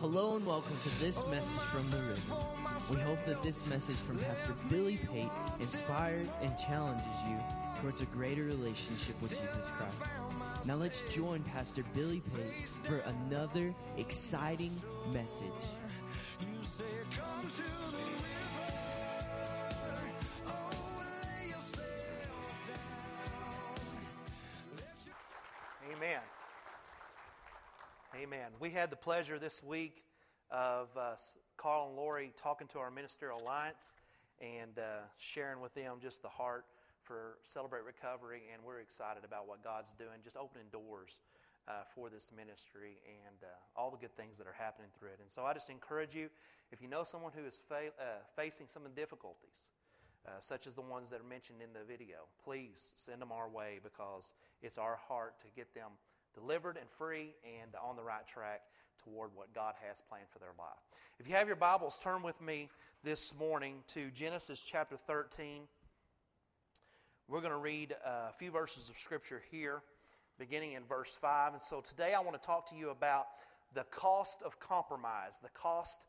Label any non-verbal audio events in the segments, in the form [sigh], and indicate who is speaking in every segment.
Speaker 1: Hello and welcome to this message from the river. We hope that this message from Pastor Billy Pate inspires and challenges you towards a greater relationship with Jesus Christ. Now let's join Pastor Billy Pate for another exciting message.
Speaker 2: We had the pleasure this week of uh, Carl and Lori talking to our ministerial alliance and uh, sharing with them just the heart for Celebrate Recovery, and we're excited about what God's doing, just opening doors uh, for this ministry and uh, all the good things that are happening through it. And so I just encourage you, if you know someone who is fa- uh, facing some of the difficulties, uh, such as the ones that are mentioned in the video, please send them our way because it's our heart to get them delivered and free and on the right track toward what God has planned for their life. If you have your Bibles, turn with me this morning to Genesis chapter 13. We're going to read uh, a few verses of Scripture here, beginning in verse 5. And so today I want to talk to you about the cost of compromise. The cost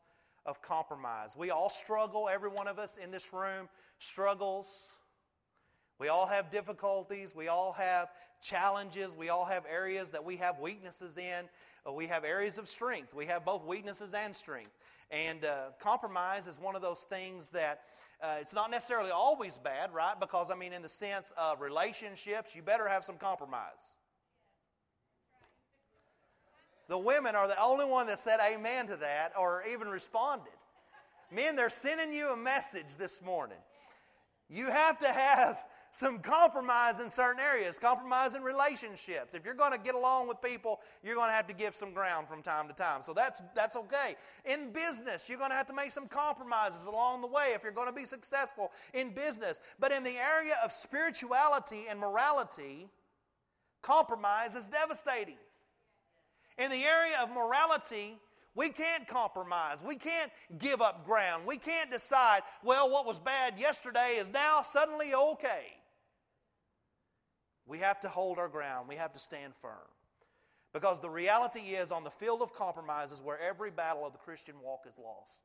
Speaker 2: of compromise. We all struggle, every one of us in this room struggles. We all have difficulties. We all have challenges. We all have areas that we have weaknesses in. Uh, We have areas of strength. We have both weaknesses and strength. And uh, compromise is one of those things that uh, it's not necessarily always bad, right? Because, I mean, in the sense of relationships, you better have some compromise. The women are the only one that said amen to that or even responded. Men, they're sending you a message this morning. You have to have some compromise in certain areas, compromise in relationships. If you're going to get along with people, you're going to have to give some ground from time to time. So that's that's okay. In business, you're going to have to make some compromises along the way if you're going to be successful in business. But in the area of spirituality and morality, compromise is devastating. In the area of morality, we can't compromise. We can't give up ground. We can't decide, well, what was bad yesterday is now suddenly okay. We have to hold our ground. We have to stand firm. Because the reality is, on the field of compromises, where every battle of the Christian walk is lost.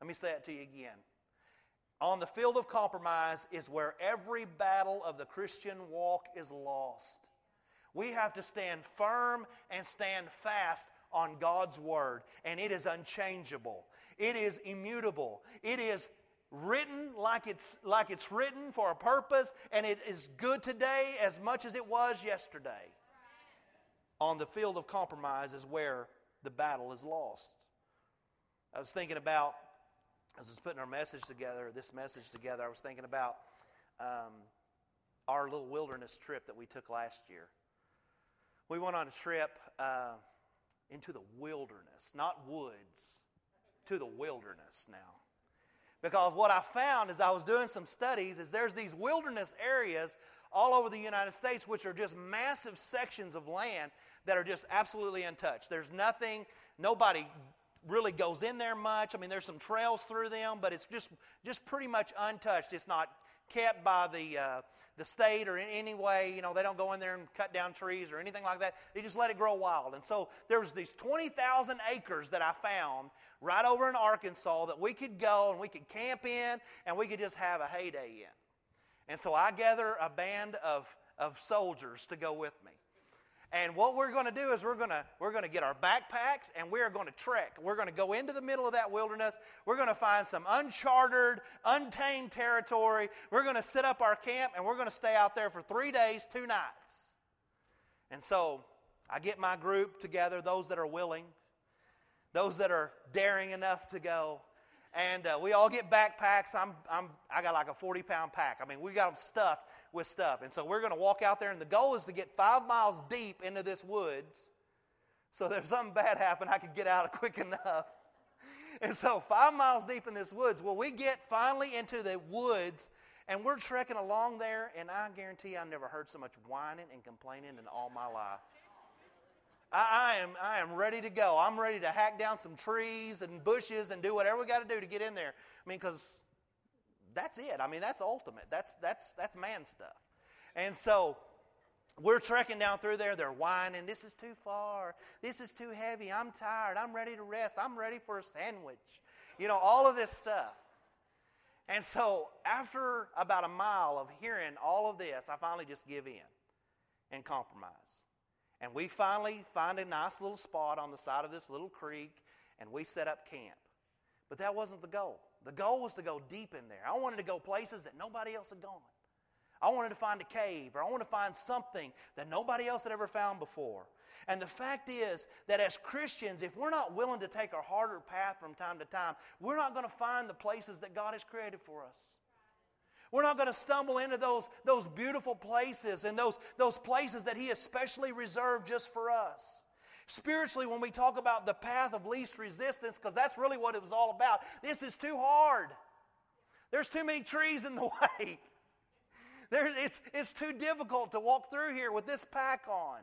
Speaker 2: Let me say it to you again. On the field of compromise is where every battle of the Christian walk is lost. We have to stand firm and stand fast on God's Word, and it is unchangeable. It is immutable. It is written like it's, like it's written for a purpose, and it is good today as much as it was yesterday. On the field of compromise is where the battle is lost. I was thinking about, as I was putting our message together, this message together, I was thinking about um, our little wilderness trip that we took last year. We went on a trip uh, into the wilderness, not woods, to the wilderness now. Because what I found as I was doing some studies is there's these wilderness areas all over the United States which are just massive sections of land that are just absolutely untouched. There's nothing, nobody really goes in there much. I mean, there's some trails through them, but it's just just pretty much untouched. It's not kept by the uh, the state or in any way. You know, they don't go in there and cut down trees or anything like that. They just let it grow wild. And so there was these 20,000 acres that I found right over in Arkansas that we could go and we could camp in and we could just have a heyday in. And so I gather a band of, of soldiers to go with me. And what we're going to do is we're going to we're going to get our backpacks and we're going to trek. We're going to go into the middle of that wilderness. We're going to find some uncharted, untamed territory. We're going to set up our camp and we're going to stay out there for 3 days, 2 nights. And so I get my group together, those that are willing, those that are daring enough to go. And uh, we all get backpacks. I'm, I'm, I got like a 40 pound pack. I mean, we got them stuffed with stuff. And so we're going to walk out there, and the goal is to get five miles deep into this woods. So if something bad happened, I could get out of [laughs] quick enough. And so five miles deep in this woods, well, we get finally into the woods, and we're trekking along there, and I guarantee I never heard so much whining and complaining in all my life. I, I, am, I am ready to go. I'm ready to hack down some trees and bushes and do whatever we got to do to get in there. I mean, because that's it. I mean, that's ultimate. That's, that's, that's man stuff. And so We're trekking down through there. They're whining. This is too far. This is too heavy. I'm tired. I'm ready to rest. I'm ready for a sandwich. You know, all of this stuff. And so, after about a mile of hearing all of this, I finally just give in and compromise. And we finally find a nice little spot on the side of this little creek, and we set up camp. But that wasn't the goal. The goal was to go deep in there. I wanted to go places that nobody else had gone. I wanted to find a cave, or I wanted to find something that nobody else had ever found before. And the fact is that as Christians, if we're not willing to take a harder path from time to time, we're not going to find the places that God has created for us. We're not going to stumble into those, those beautiful places and those, those places that He especially reserved just for us. Spiritually, when we talk about the path of least resistance, because that's really what it was all about, this is too hard. There's too many trees in the [laughs] way. There, it's, it's too difficult to walk through here with this pack on.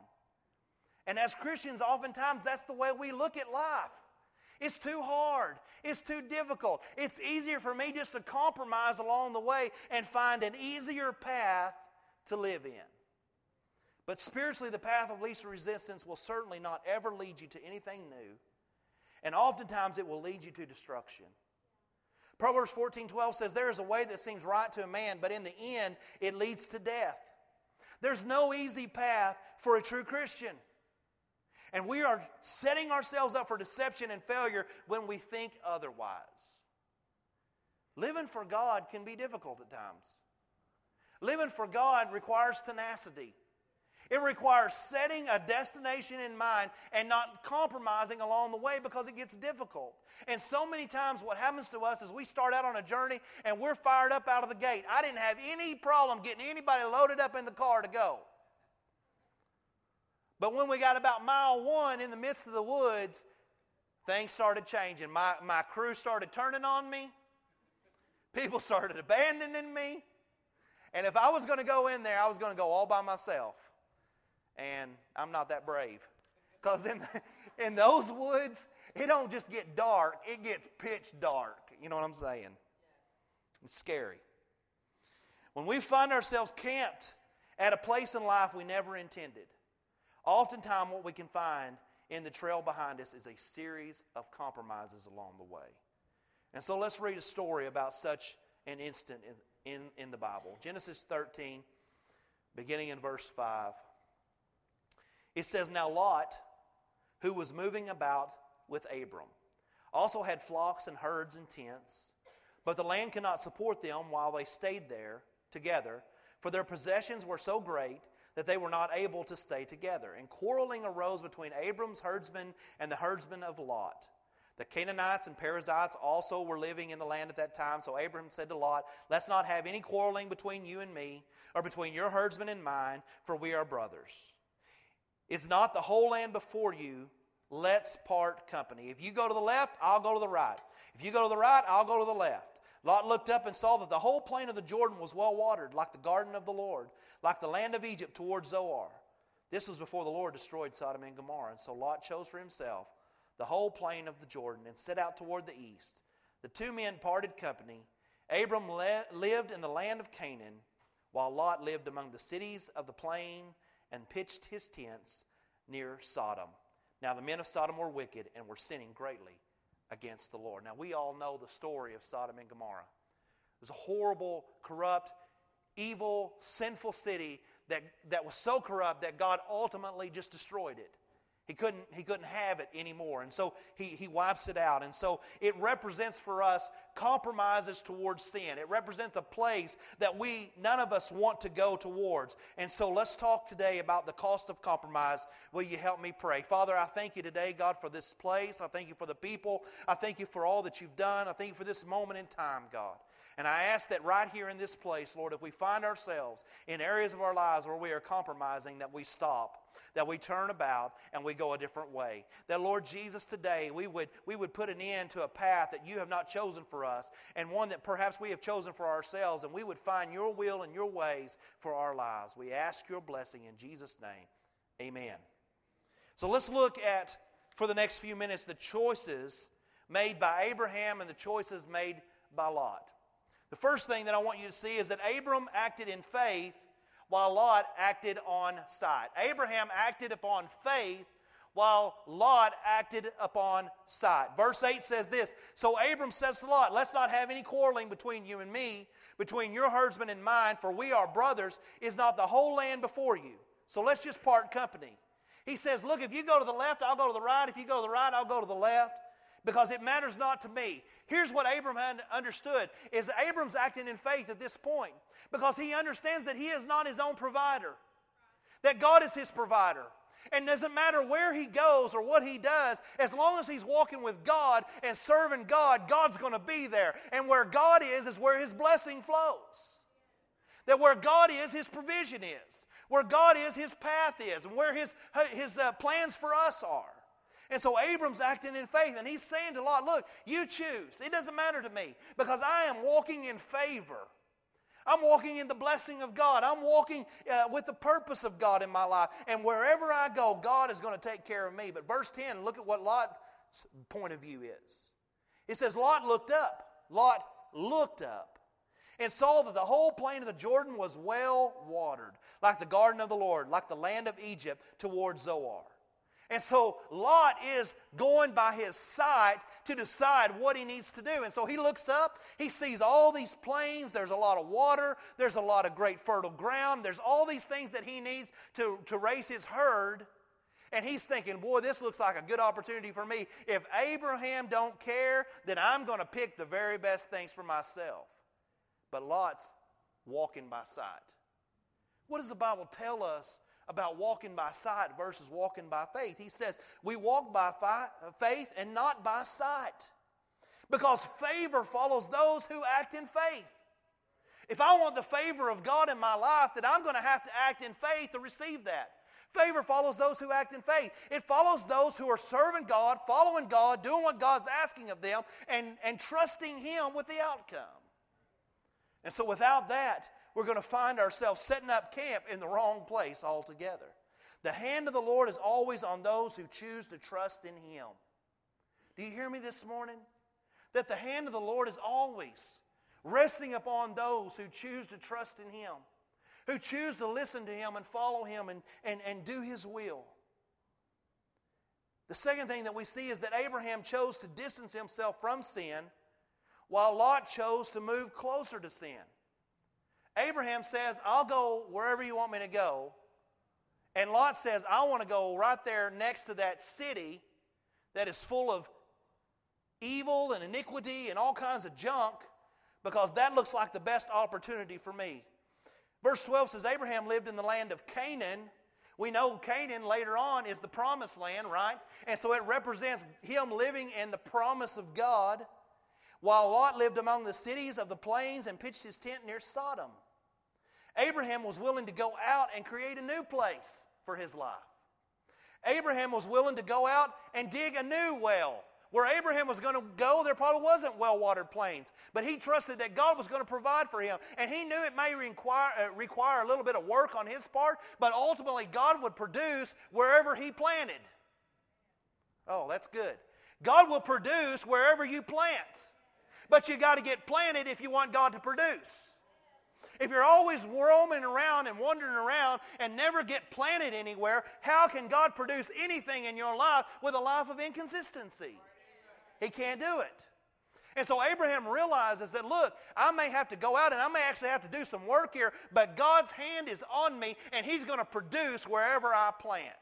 Speaker 2: And as Christians, oftentimes that's the way we look at life. It's too hard. It's too difficult. It's easier for me just to compromise along the way and find an easier path to live in. But spiritually, the path of least resistance will certainly not ever lead you to anything new. And oftentimes it will lead you to destruction. Proverbs 14 12 says, There is a way that seems right to a man, but in the end it leads to death. There's no easy path for a true Christian. And we are setting ourselves up for deception and failure when we think otherwise. Living for God can be difficult at times. Living for God requires tenacity. It requires setting a destination in mind and not compromising along the way because it gets difficult. And so many times, what happens to us is we start out on a journey and we're fired up out of the gate. I didn't have any problem getting anybody loaded up in the car to go. But when we got about mile one in the midst of the woods, things started changing. My, my crew started turning on me, people [laughs] started abandoning me. And if I was going to go in there, I was going to go all by myself. And I'm not that brave. Because in, [laughs] in those woods, it don't just get dark, it gets pitch dark. You know what I'm saying? It's scary. When we find ourselves camped at a place in life we never intended, Oftentimes, what we can find in the trail behind us is a series of compromises along the way. And so let's read a story about such an instant in, in, in the Bible. Genesis 13, beginning in verse 5. It says, Now Lot, who was moving about with Abram, also had flocks and herds and tents, but the land could not support them while they stayed there together, for their possessions were so great that they were not able to stay together. And quarreling arose between Abram's herdsmen and the herdsmen of Lot. The Canaanites and Perizzites also were living in the land at that time. So Abram said to Lot, Let's not have any quarreling between you and me, or between your herdsmen and mine, for we are brothers. Is not the whole land before you? Let's part company. If you go to the left, I'll go to the right. If you go to the right, I'll go to the left. Lot looked up and saw that the whole plain of the Jordan was well watered, like the garden of the Lord, like the land of Egypt towards Zoar. This was before the Lord destroyed Sodom and Gomorrah. And so Lot chose for himself the whole plain of the Jordan and set out toward the east. The two men parted company. Abram le- lived in the land of Canaan, while Lot lived among the cities of the plain and pitched his tents near Sodom. Now the men of Sodom were wicked and were sinning greatly against the Lord. Now, we all know the story of Sodom and Gomorrah. It was a horrible, corrupt, evil, sinful city that, that was so corrupt that God ultimately just destroyed it. He couldn't, he couldn't have it anymore. And so he, he wipes it out. And so it represents for us compromises towards sin. It represents a place that we, none of us want to go towards. And so let's talk today about the cost of compromise. Will you help me pray? Father, I thank you today, God, for this place. I thank you for the people. I thank you for all that you've done. I thank you for this moment in time, God. And I ask that right here in this place, Lord, if we find ourselves in areas of our lives where we are compromising, that we stop that we turn about and we go a different way. That, Lord Jesus, today we would, we would put an end to a path that you have not chosen for us and one that perhaps we have chosen for ourselves, and we would find your will and your ways for our lives. We ask your blessing in Jesus' name. Amen. So let's look at, for the next few minutes, the choices made by Abraham and the choices made by Lot. The first thing that I want you to see is that Abram acted in faith while Lot acted on sight. Abraham acted upon faith while Lot acted upon sight. Verse 8 says this So Abram says to Lot, Let's not have any quarreling between you and me, between your herdsmen and mine, for we are brothers. Is not the whole land before you? So let's just part company. He says, Look, if you go to the left, I'll go to the right. If you go to the right, I'll go to the left because it matters not to me. Here's what Abram understood is Abram's acting in faith at this point because he understands that he is not his own provider. That God is his provider. And it doesn't matter where he goes or what he does, as long as he's walking with God and serving God, God's going to be there. And where God is, is where his blessing flows. That where God is, his provision is. Where God is, his path is. And where his, his uh, plans for us are. And so Abram's acting in faith, and he's saying to Lot, Look, you choose. It doesn't matter to me because I am walking in favor. I'm walking in the blessing of God. I'm walking uh, with the purpose of God in my life. And wherever I go, God is going to take care of me. But verse 10, look at what Lot's point of view is. It says, Lot looked up. Lot looked up and saw that the whole plain of the Jordan was well watered, like the garden of the Lord, like the land of Egypt toward Zoar. And so Lot is going by his sight to decide what he needs to do. And so he looks up, he sees all these plains, there's a lot of water, there's a lot of great fertile ground, there's all these things that he needs to, to raise his herd. And he's thinking, boy, this looks like a good opportunity for me. If Abraham don't care, then I'm going to pick the very best things for myself. But Lot's walking by sight. What does the Bible tell us about walking by sight versus walking by faith. He says, We walk by fi- uh, faith and not by sight. Because favor follows those who act in faith. If I want the favor of God in my life, then I'm going to have to act in faith to receive that. Favor follows those who act in faith. It follows those who are serving God, following God, doing what God's asking of them, and, and trusting Him with the outcome. And so without that, we're going to find ourselves setting up camp in the wrong place altogether. The hand of the Lord is always on those who choose to trust in Him. Do you hear me this morning? That the hand of the Lord is always resting upon those who choose to trust in Him, who choose to listen to Him and follow Him and, and, and do His will. The second thing that we see is that Abraham chose to distance himself from sin, while Lot chose to move closer to sin. Abraham says, I'll go wherever you want me to go. And Lot says, I want to go right there next to that city that is full of evil and iniquity and all kinds of junk because that looks like the best opportunity for me. Verse 12 says, Abraham lived in the land of Canaan. We know Canaan later on is the promised land, right? And so it represents him living in the promise of God, while Lot lived among the cities of the plains and pitched his tent near Sodom. Abraham was willing to go out and create a new place for his life. Abraham was willing to go out and dig a new well. Where Abraham was going to go, there probably wasn't well watered plains. But he trusted that God was going to provide for him. And he knew it may require, uh, require a little bit of work on his part, but ultimately God would produce wherever he planted. Oh, that's good. God will produce wherever you plant. But you got to get planted if you want God to produce. If you're always roaming around and wandering around and never get planted anywhere, how can God produce anything in your life with a life of inconsistency? He can't do it. And so Abraham realizes that, look, I may have to go out and I may actually have to do some work here, but God's hand is on me and He's going to produce wherever I plant.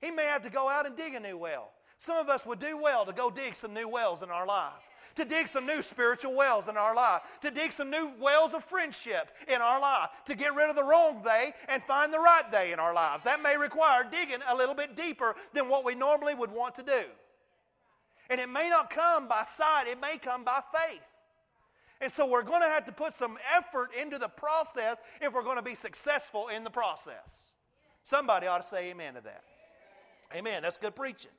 Speaker 2: He may have to go out and dig a new well. Some of us would do well to go dig some new wells in our life to dig some new spiritual wells in our life, to dig some new wells of friendship in our life, to get rid of the wrong they and find the right they in our lives. That may require digging a little bit deeper than what we normally would want to do. And it may not come by sight, it may come by faith. And so we're going to have to put some effort into the process if we're going to be successful in the process. Somebody ought to say amen to that. Amen. That's good preaching.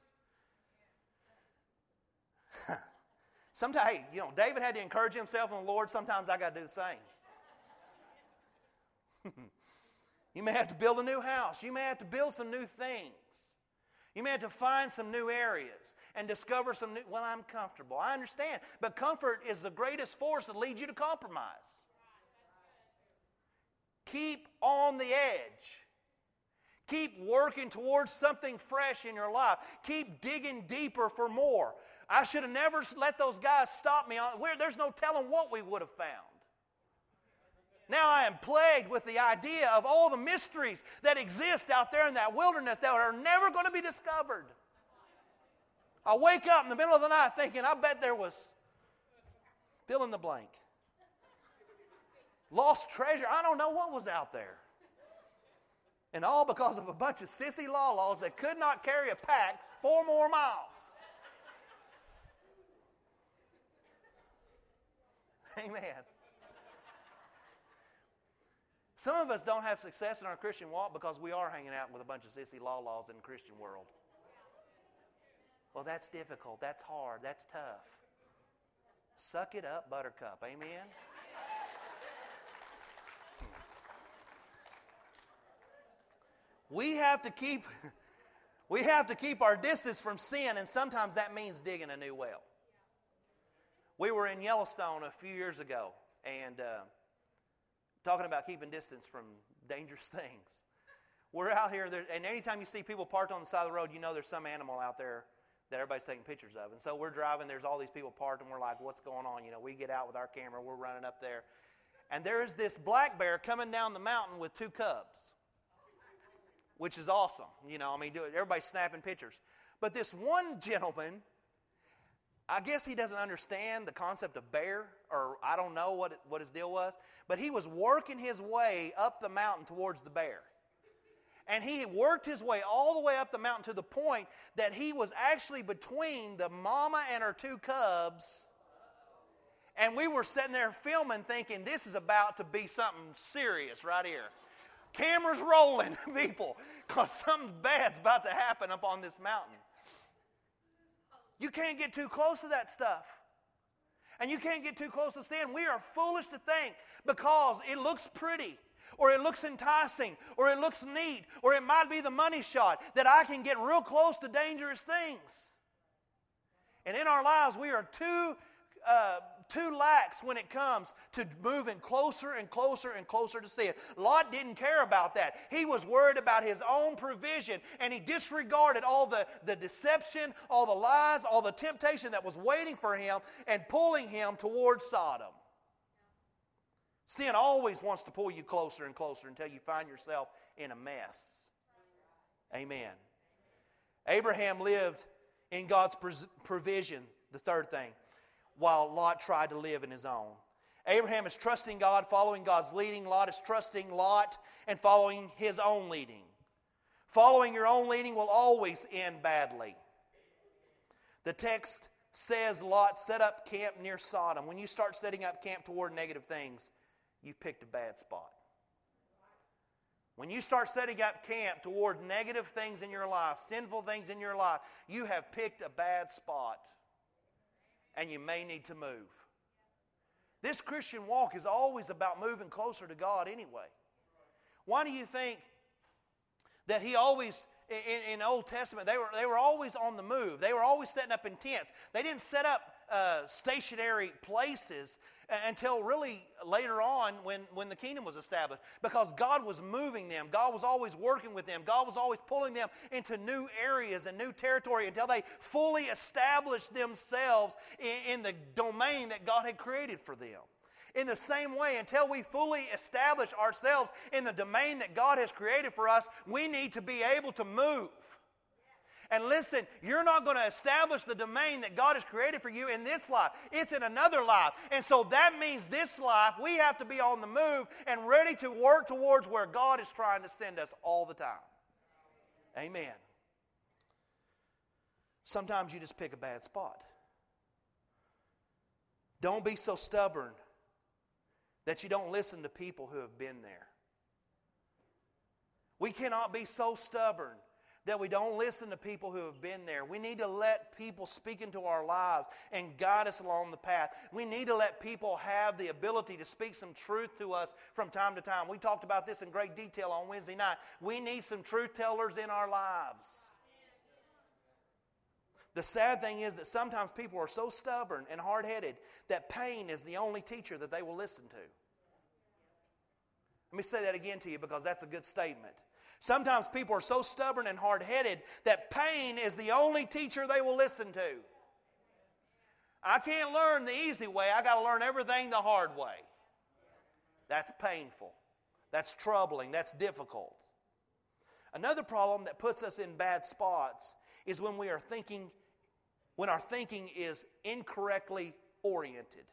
Speaker 2: Sometimes, hey, you know, David had to encourage himself in the Lord. Sometimes I got to do the same. [laughs] you may have to build a new house. You may have to build some new things. You may have to find some new areas and discover some new. Well, I'm comfortable. I understand. But comfort is the greatest force that leads you to compromise. Keep on the edge. Keep working towards something fresh in your life. Keep digging deeper for more. I should have never let those guys stop me. There's no telling what we would have found. Now I am plagued with the idea of all the mysteries that exist out there in that wilderness that are never going to be discovered. I wake up in the middle of the night thinking, I bet there was fill in the blank. Lost treasure. I don't know what was out there. And all because of a bunch of sissy law laws that could not carry a pack four more miles. Amen. Some of us don't have success in our Christian walk because we are hanging out with a bunch of sissy law laws in the Christian world. Well, that's difficult. That's hard. That's tough. Suck it up, buttercup. Amen? We have to keep [laughs] we have to keep our distance from sin, and sometimes that means digging a new well. We were in Yellowstone a few years ago, and uh, talking about keeping distance from dangerous [laughs] things. We're out here, and anytime you see people parked on the side of the road, you know there's some animal out there that everybody's taking pictures of. And so we're driving, there's all these people parked, and we're like, what's going on? You know, we get out with our camera, we're running up there. And there's this black bear coming down the mountain with two cubs which is awesome. You know, I mean, everybody's snapping pictures. But this one gentleman, I guess he doesn't understand the concept of bear, or I don't know what, what his deal was, but he was working his way up the mountain towards the bear. And he worked his way all the way up the mountain to the point that he was actually between the mama and her two cubs. And we were sitting there filming, thinking, this is about to be something serious right here. Cameras rolling, [laughs] people, because something bad's about to happen up on this mountain. You can't get too close to that stuff. And you can't get too close to sin. We are foolish to think because it looks pretty, or it looks enticing, or it looks neat, or it might be the money shot that I can get real close to dangerous things. And in our lives, we are too uh, too lax when it comes to moving closer and closer and closer to sin. Lot didn't care about that. He was worried about his own provision and he disregarded all the, the deception, all the lies, all the temptation that was waiting for him and pulling him towards Sodom. Sin always wants to pull you closer and closer until you find yourself in a mess. Amen. Abraham lived in God's provision, the third thing while Lot tried to live in his own. Abraham is trusting God, following God's leading. Lot is trusting Lot and following his own leading. Following your own leading will always end badly. The text says Lot set up camp near Sodom. When you start setting up camp toward negative things, you've picked a bad spot. When you start setting up camp toward negative things in your life, sinful things in your life, you have picked a bad spot and you may need to move. This Christian walk is always about moving closer to God anyway. Why do you think that he always in, in Old Testament they were they were always on the move. They were always setting up in tents. They didn't set up uh, stationary places until really later on when, when the kingdom was established because God was moving them. God was always working with them. God was always pulling them into new areas and new territory until they fully established themselves in, in the domain that God had created for them. In the same way, until we fully establish ourselves in the domain that God has created for us, we need to be able to move. And listen, you're not going to establish the domain that God has created for you in this life. It's in another life. And so that means this life, we have to be on the move and ready to work towards where God is trying to send us all the time. Amen. Sometimes you just pick a bad spot. Don't be so stubborn that you don't listen to people who have been there. We cannot be so stubborn that we don't listen to people who have been there. We need to let people speak into our lives and guide us along the path. We need to let people have the ability to speak some truth to us from time to time. We talked about this in great detail on Wednesday night. We need some truth tellers in our lives. The sad thing is that sometimes people are so stubborn and hard headed that pain is the only teacher that they will listen to. Let me say that again to you because that's a good statement. Sometimes people are so stubborn and hard headed that pain is the only teacher they will listen to. I can't learn the easy way, I got to learn everything the hard way. That's painful. That's troubling. That's difficult. Another problem that puts us in bad spots is when we are thinking, when our thinking is incorrectly oriented.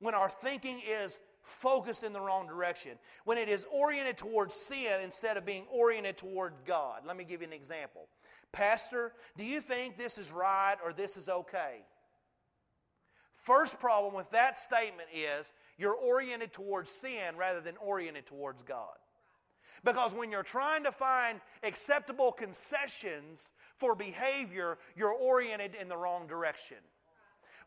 Speaker 2: When our thinking is focused in the wrong direction. When it is oriented towards sin instead of being oriented toward God. Let me give you an example. Pastor, do you think this is right or this is okay? First problem with that statement is you're oriented towards sin rather than oriented towards God. Because when you're trying to find acceptable concessions for behavior, you're oriented in the wrong direction.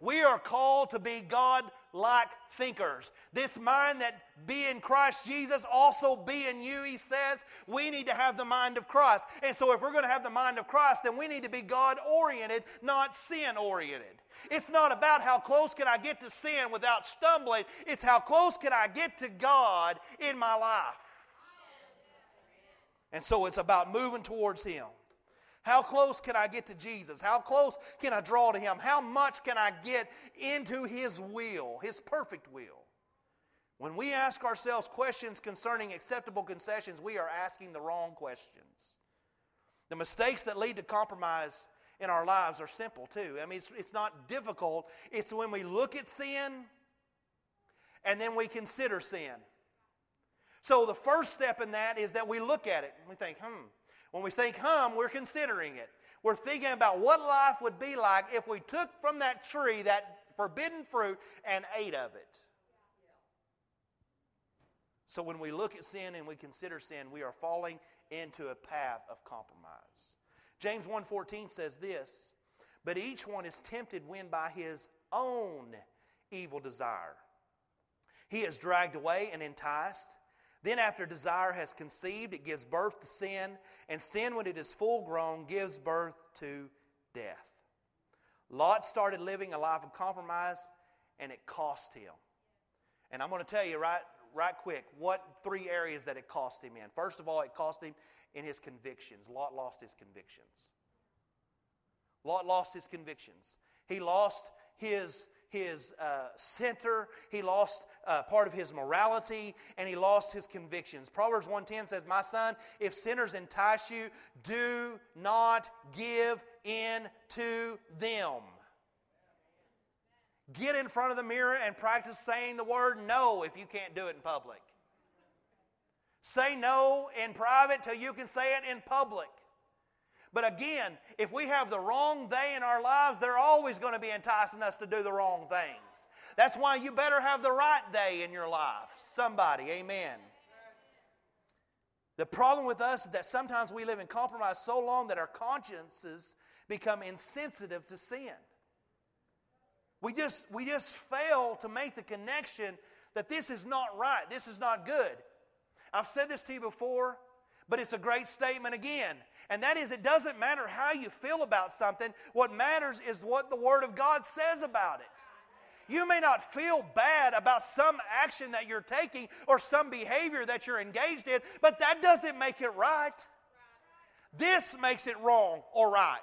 Speaker 2: We are called to be God like thinkers. This mind that be in Christ Jesus also be in you, he says. We need to have the mind of Christ. And so, if we're going to have the mind of Christ, then we need to be God oriented, not sin oriented. It's not about how close can I get to sin without stumbling, it's how close can I get to God in my life. And so, it's about moving towards Him. How close can I get to Jesus? How close can I draw to Him? How much can I get into His will, His perfect will? When we ask ourselves questions concerning acceptable concessions, we are asking the wrong questions. The mistakes that lead to compromise in our lives are simple, too. I mean, it's, it's not difficult. It's when we look at sin and then we consider sin. So the first step in that is that we look at it and we think, hmm, when we think hum, we're considering it. We're thinking about what life would be like if we took from that tree that forbidden fruit and ate of it. So when we look at sin and we consider sin, we are falling into a path of compromise. James 1:14 says this, but each one is tempted when by his own evil desire he is dragged away and enticed. Then, after desire has conceived, it gives birth to sin, and sin, when it is full grown, gives birth to death. Lot started living a life of compromise, and it cost him. And I'm going to tell you right, right quick what three areas that it cost him in. First of all, it cost him in his convictions. Lot lost his convictions. Lot lost his convictions. He lost his his uh, center, he lost uh, part of his morality, and he lost his convictions. Proverbs 110 says, My son, if sinners entice you, do not give in to them. Get in front of the mirror and practice saying the word no if you can't do it in public. Say no in private till you can say it in public. But again, if we have the wrong they in our lives, they're always going to be enticing us to do the wrong things. That's why you better have the right they in your life. Somebody, amen. The problem with us is that sometimes we live in compromise so long that our consciences become insensitive to sin. We just, we just fail to make the connection that this is not right, this is not good. I've said this to you before. But it's a great statement again. And that is, it doesn't matter how you feel about something. What matters is what the Word of God says about it. You may not feel bad about some action that you're taking or some behavior that you're engaged in, but that doesn't make it right. This makes it wrong or right.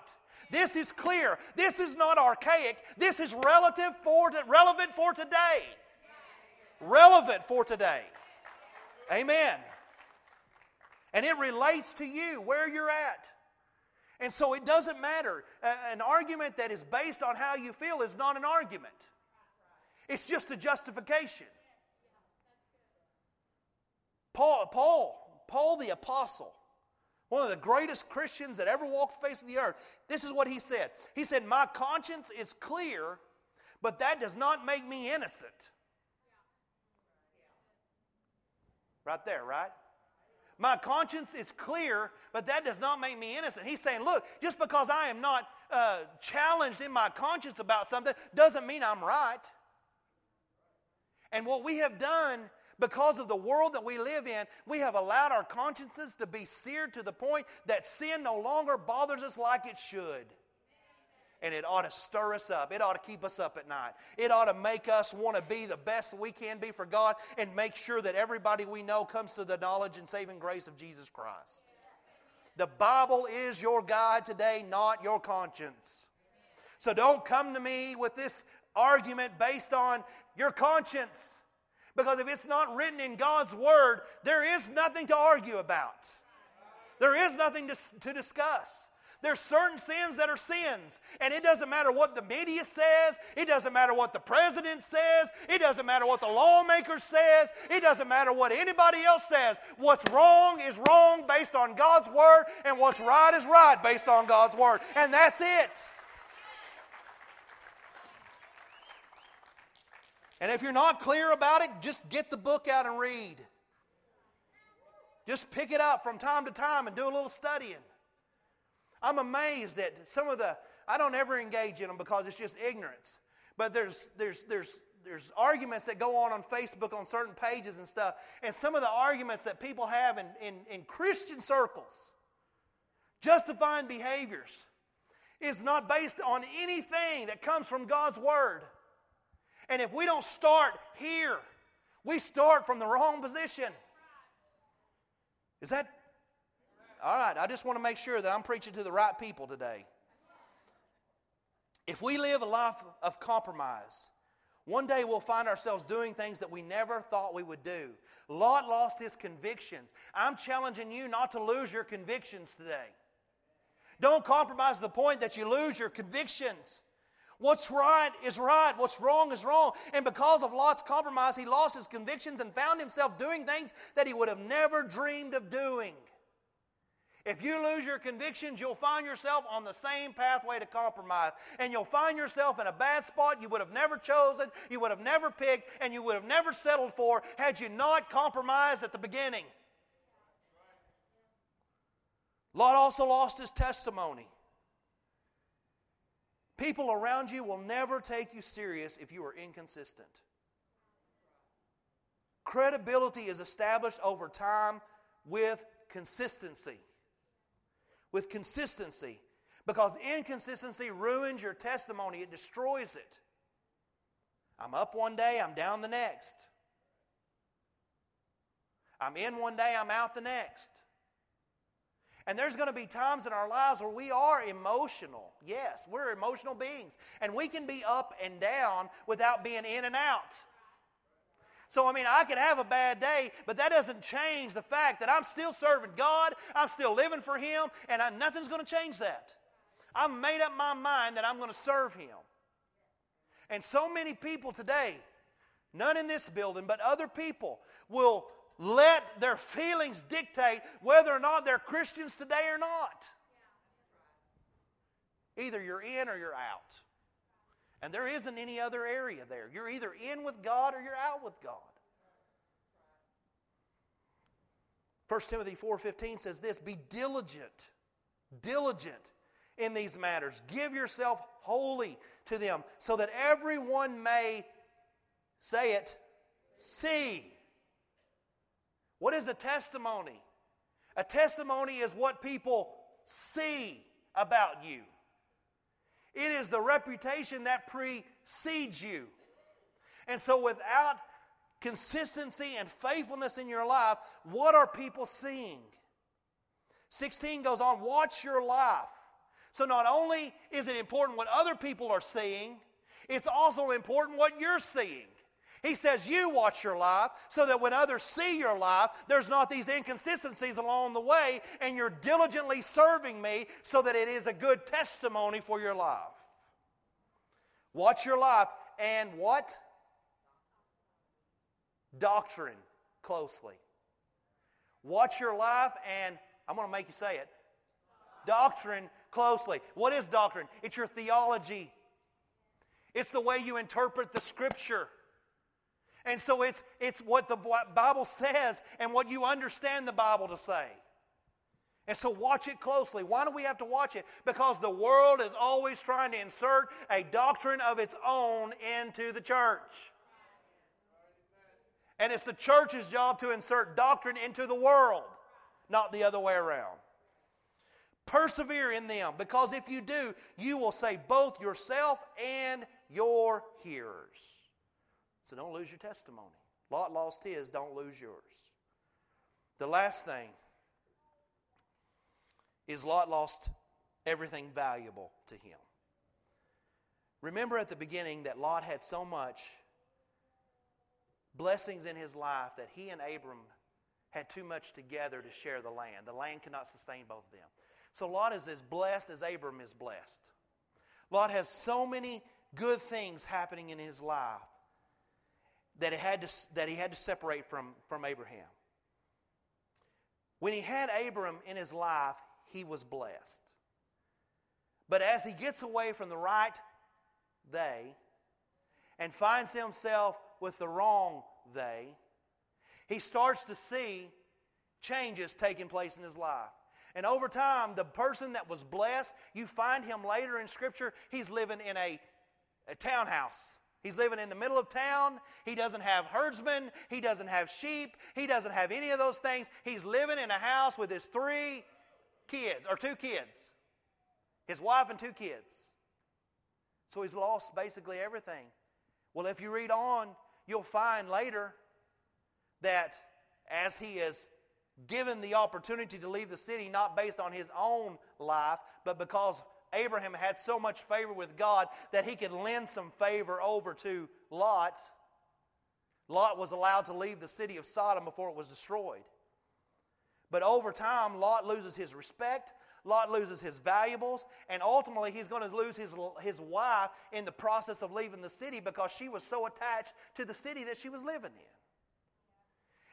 Speaker 2: This is clear. This is not archaic. This is relative for relevant for today. Relevant for today. Amen. And it relates to you, where you're at. And so it doesn't matter. An argument that is based on how you feel is not an argument, it's just a justification. Paul, Paul, Paul the apostle, one of the greatest Christians that ever walked the face of the earth, this is what he said. He said, My conscience is clear, but that does not make me innocent. Right there, right? My conscience is clear, but that does not make me innocent. He's saying, look, just because I am not uh, challenged in my conscience about something doesn't mean I'm right. And what we have done because of the world that we live in, we have allowed our consciences to be seared to the point that sin no longer bothers us like it should. And it ought to stir us up. It ought to keep us up at night. It ought to make us want to be the best we can be for God and make sure that everybody we know comes to the knowledge and saving grace of Jesus Christ. The Bible is your guide today, not your conscience. So don't come to me with this argument based on your conscience. Because if it's not written in God's Word, there is nothing to argue about. There is nothing to, to discuss. There's certain sins that are sins. And it doesn't matter what the media says. It doesn't matter what the president says. It doesn't matter what the lawmaker says. It doesn't matter what anybody else says. What's wrong is wrong based on God's word, and what's right is right based on God's word. And that's it. And if you're not clear about it, just get the book out and read. Just pick it up from time to time and do a little studying. I'm amazed at some of the, I don't ever engage in them because it's just ignorance. But there's, there's, there's, there's arguments that go on on Facebook on certain pages and stuff. And some of the arguments that people have in, in, in Christian circles, justifying behaviors, is not based on anything that comes from God's Word. And if we don't start here, we start from the wrong position. Is that all right, I just want to make sure that I'm preaching to the right people today. If we live a life of compromise, one day we'll find ourselves doing things that we never thought we would do. Lot lost his convictions. I'm challenging you not to lose your convictions today. Don't compromise to the point that you lose your convictions. What's right is right. What's wrong is wrong. And because of Lot's compromise, he lost his convictions and found himself doing things that he would have never dreamed of doing. If you lose your convictions, you'll find yourself on the same pathway to compromise. And you'll find yourself in a bad spot you would have never chosen, you would have never picked, and you would have never settled for had you not compromised at the beginning. Lot also lost his testimony. People around you will never take you serious if you are inconsistent. Credibility is established over time with consistency with consistency. Because inconsistency ruins your testimony, it destroys it. I'm up one day, I'm down the next. I'm in one day, I'm out the next. And there's going to be times in our lives where we are emotional. Yes, we're emotional beings. And we can be up and down without being in and out. So, I mean, I could have a bad day, but that doesn't change the fact that I'm still serving God, I'm still living for Him, and I, nothing's going to change that. I've made up my mind that I'm going to serve Him. And so many people today, none in this building, but other people, will let their feelings dictate whether or not they're Christians today or not. Either you're in or you're out. And there isn't any other area there. You're either in with God or you're out with God. 1 Timothy 4:15 says this, be diligent, diligent in these matters. Give yourself wholly to them so that everyone may say it, see. What is a testimony? A testimony is what people see about you. It is the reputation that precedes you. And so, without consistency and faithfulness in your life, what are people seeing? 16 goes on, watch your life. So, not only is it important what other people are seeing, it's also important what you're seeing. He says, You watch your life so that when others see your life, there's not these inconsistencies along the way, and you're diligently serving me so that it is a good testimony for your life. Watch your life and what? Doctrine closely. Watch your life and, I'm going to make you say it, doctrine closely. What is doctrine? It's your theology, it's the way you interpret the scripture. And so it's, it's what the Bible says and what you understand the Bible to say. And so watch it closely. Why do we have to watch it? Because the world is always trying to insert a doctrine of its own into the church. And it's the church's job to insert doctrine into the world, not the other way around. Persevere in them, because if you do, you will save both yourself and your hearers. So don't lose your testimony. Lot lost his, don't lose yours. The last thing is Lot lost everything valuable to him. Remember at the beginning that Lot had so much blessings in his life that he and Abram had too much together to share the land. The land could not sustain both of them. So Lot is as blessed as Abram is blessed. Lot has so many good things happening in his life that, had to, that he had to separate from, from Abraham. When he had Abram in his life, he was blessed. But as he gets away from the right they and finds himself with the wrong they, he starts to see changes taking place in his life. And over time, the person that was blessed, you find him later in Scripture, he's living in a, a townhouse. He's living in the middle of town. He doesn't have herdsmen. He doesn't have sheep. He doesn't have any of those things. He's living in a house with his three kids, or two kids his wife and two kids. So he's lost basically everything. Well, if you read on, you'll find later that as he is given the opportunity to leave the city, not based on his own life, but because Abraham had so much favor with God that he could lend some favor over to Lot. Lot was allowed to leave the city of Sodom before it was destroyed. But over time, Lot loses his respect. Lot loses his valuables, and ultimately he's going to lose his, his wife in the process of leaving the city because she was so attached to the city that she was living in.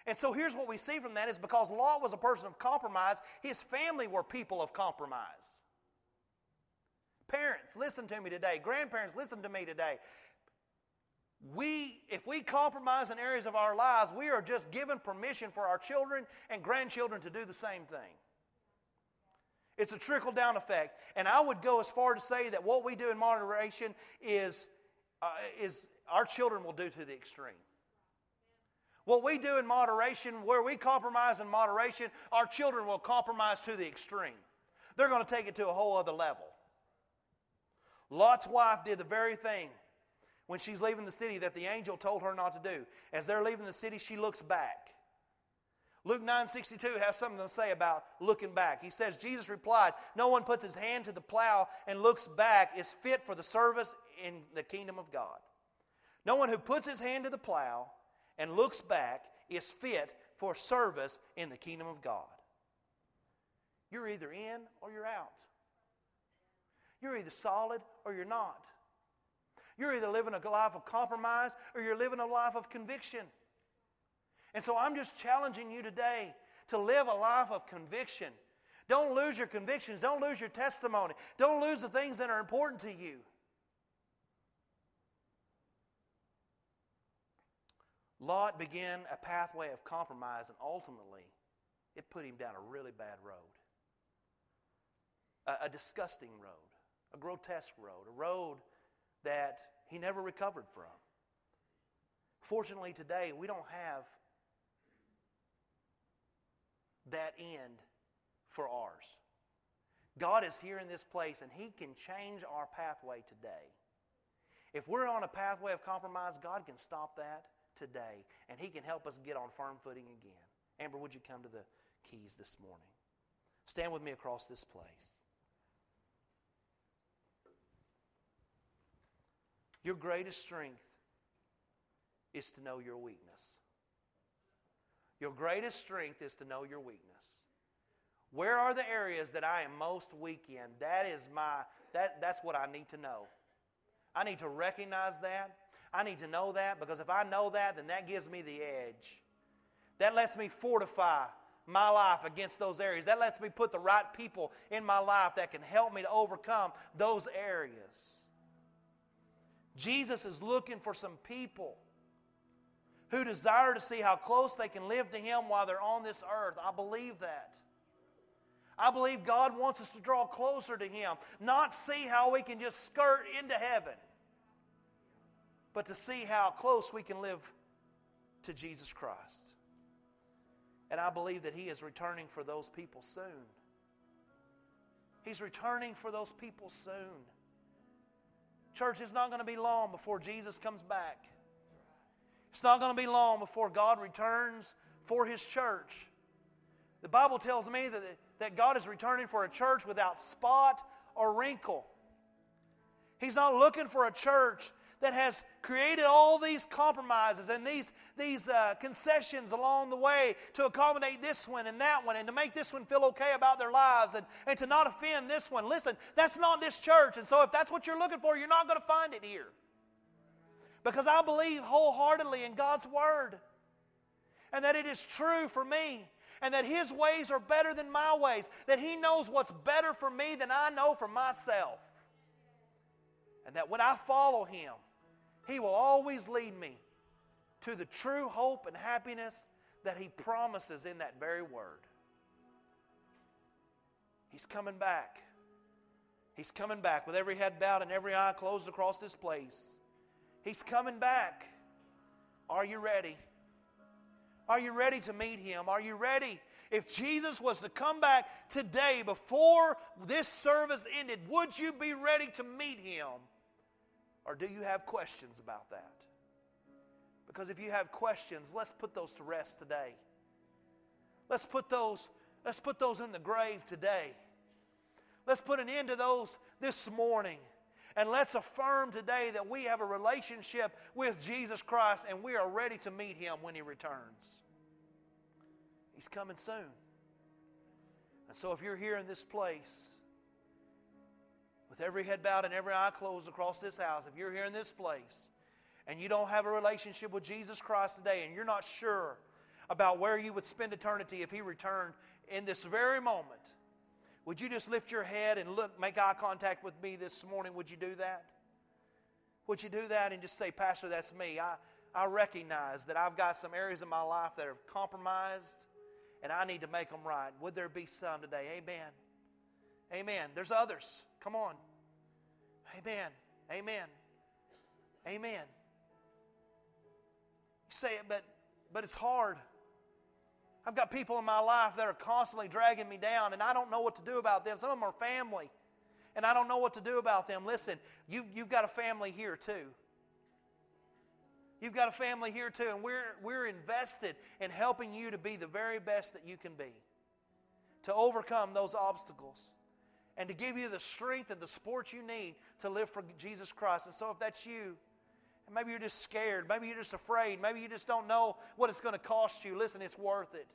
Speaker 2: And so here's what we see from that is because Lot was a person of compromise, his family were people of compromise. Parents, listen to me today. Grandparents, listen to me today. We, if we compromise in areas of our lives, we are just given permission for our children and grandchildren to do the same thing. It's a trickle down effect. And I would go as far to say that what we do in moderation is, uh, is our children will do to the extreme. What we do in moderation, where we compromise in moderation, our children will compromise to the extreme. They're going to take it to a whole other level. Lot's wife did the very thing when she's leaving the city that the angel told her not to do. As they're leaving the city, she looks back. Luke 9:62 has something to say about looking back. He says Jesus replied, "No one puts his hand to the plow and looks back is fit for the service in the kingdom of God. No one who puts his hand to the plow and looks back is fit for service in the kingdom of God. You're either in or you're out. You're either solid or you're not. You're either living a life of compromise or you're living a life of conviction. And so I'm just challenging you today to live a life of conviction. Don't lose your convictions. Don't lose your testimony. Don't lose the things that are important to you. Lot began a pathway of compromise, and ultimately, it put him down a really bad road. A, a, disgusting road, a grotesque road, a road that he never recovered from. Fortunately, today, we don't have that end for ours. God is here in this place, and He can change our pathway today. If we're on a pathway of compromise, God can stop that today, and He can help us get on firm footing again. Amber, would you come to the keys this morning? Stand with me across this place. Your greatest strength is to know your weakness. Your greatest strength is to know your weakness. Where are the areas that I am most weak in? That is my that that's what I need to know. I need to recognize that. I need to know that because if I know that, then that gives me the edge. That lets me fortify my life against those areas. That lets me put the right people in my life that can help me to overcome those areas. Jesus is looking for some people who desire to see how close they can live to Him while they're on this earth. I believe that. I believe God wants us to draw closer to Him, not see how we can just skirt into heaven, but to see how close we can live to Jesus Christ. And I believe that He is returning for those people soon. He's returning for those people soon. Church, it's not going to be long before Jesus comes back. It's not going to be long before God returns for His church. The Bible tells me that, that God is returning for a church without spot or wrinkle. He's not looking for a church that has created all these compromises and these, these uh, concessions along the way to accommodate this one and that one and to make this one feel okay about their lives and, and to not offend this one. Listen, that's not this church. And so if that's what you're looking for, you're not going to find it here. Because I believe wholeheartedly in God's Word and that it is true for me and that His ways are better than my ways, that He knows what's better for me than I know for myself. And that when I follow Him, He will always lead me to the true hope and happiness that He promises in that very Word. He's coming back. He's coming back with every head bowed and every eye closed across this place. He's coming back. Are you ready? Are you ready to meet him? Are you ready? If Jesus was to come back today before this service ended, would you be ready to meet him? Or do you have questions about that? Because if you have questions, let's put those to rest today. Let's put those, let's put those in the grave today. Let's put an end to those this morning. And let's affirm today that we have a relationship with Jesus Christ and we are ready to meet him when he returns. He's coming soon. And so if you're here in this place, with every head bowed and every eye closed across this house, if you're here in this place and you don't have a relationship with Jesus Christ today and you're not sure about where you would spend eternity if he returned in this very moment, would you just lift your head and look, make eye contact with me this morning? Would you do that? Would you do that and just say, Pastor, that's me? I, I recognize that I've got some areas in my life that are compromised and I need to make them right. Would there be some today? Amen. Amen. There's others. Come on. Amen. Amen. Amen. You say it, but but it's hard. I've got people in my life that are constantly dragging me down, and I don't know what to do about them. Some of them are family, and I don't know what to do about them. Listen, you, you've got a family here too. You've got a family here too, and we're, we're invested in helping you to be the very best that you can be, to overcome those obstacles, and to give you the strength and the support you need to live for Jesus Christ. And so, if that's you, and maybe you're just scared, maybe you're just afraid, maybe you just don't know what it's going to cost you, listen, it's worth it.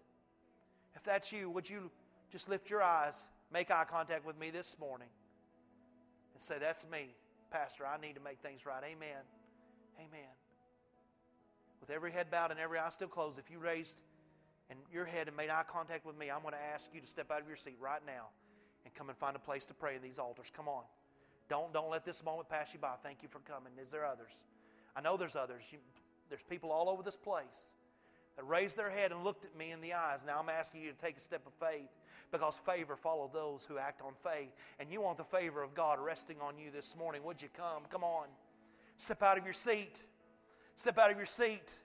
Speaker 2: If that's you, would you just lift your eyes, make eye contact with me this morning, and say, That's me, Pastor. I need to make things right. Amen. Amen. With every head bowed and every eye still closed, if you raised and your head and made eye contact with me, I'm going to ask you to step out of your seat right now come and find a place to pray in these altars. Come on. Don't, don't let this moment pass you by. Thank you for coming. Is there others? I know there's others. You, there's people all over this place that raised their head and looked at me in the eyes. Now I'm asking you to take a step of faith because favor follows those who act on faith. And you want the favor of God resting on you this morning. Would you come? Come on. Step out of your seat. Step out of your seat.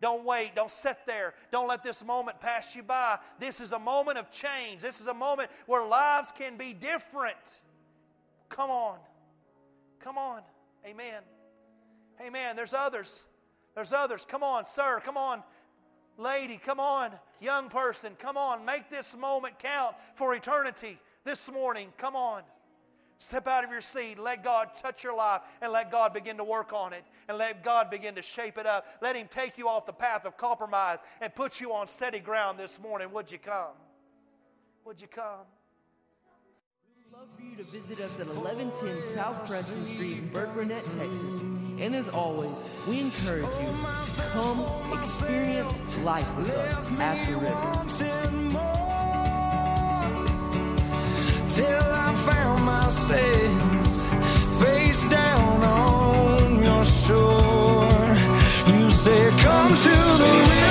Speaker 2: Don't wait. Don't sit there. Don't let this moment pass you by. This is a moment of change. This is a moment where lives can be different. Come on. Come on. Amen. Amen. There's others. There's others. Come on, sir. Come on. Lady, come on. Young person, come on. Make this moment count for eternity this morning. Come on. Step out of your seat. Let God touch your life and let God begin to work on it and let God begin to shape it up. Let Him take you off the path of compromise and put you on steady ground this morning. Would you come? Would you come?
Speaker 1: We'd love for you to visit us at 1110 South Preston Street in Burkburnett, Texas. And as always, we encourage you to come experience life with us at the river
Speaker 3: till I found myself face down on your shore. You say, Come to the river.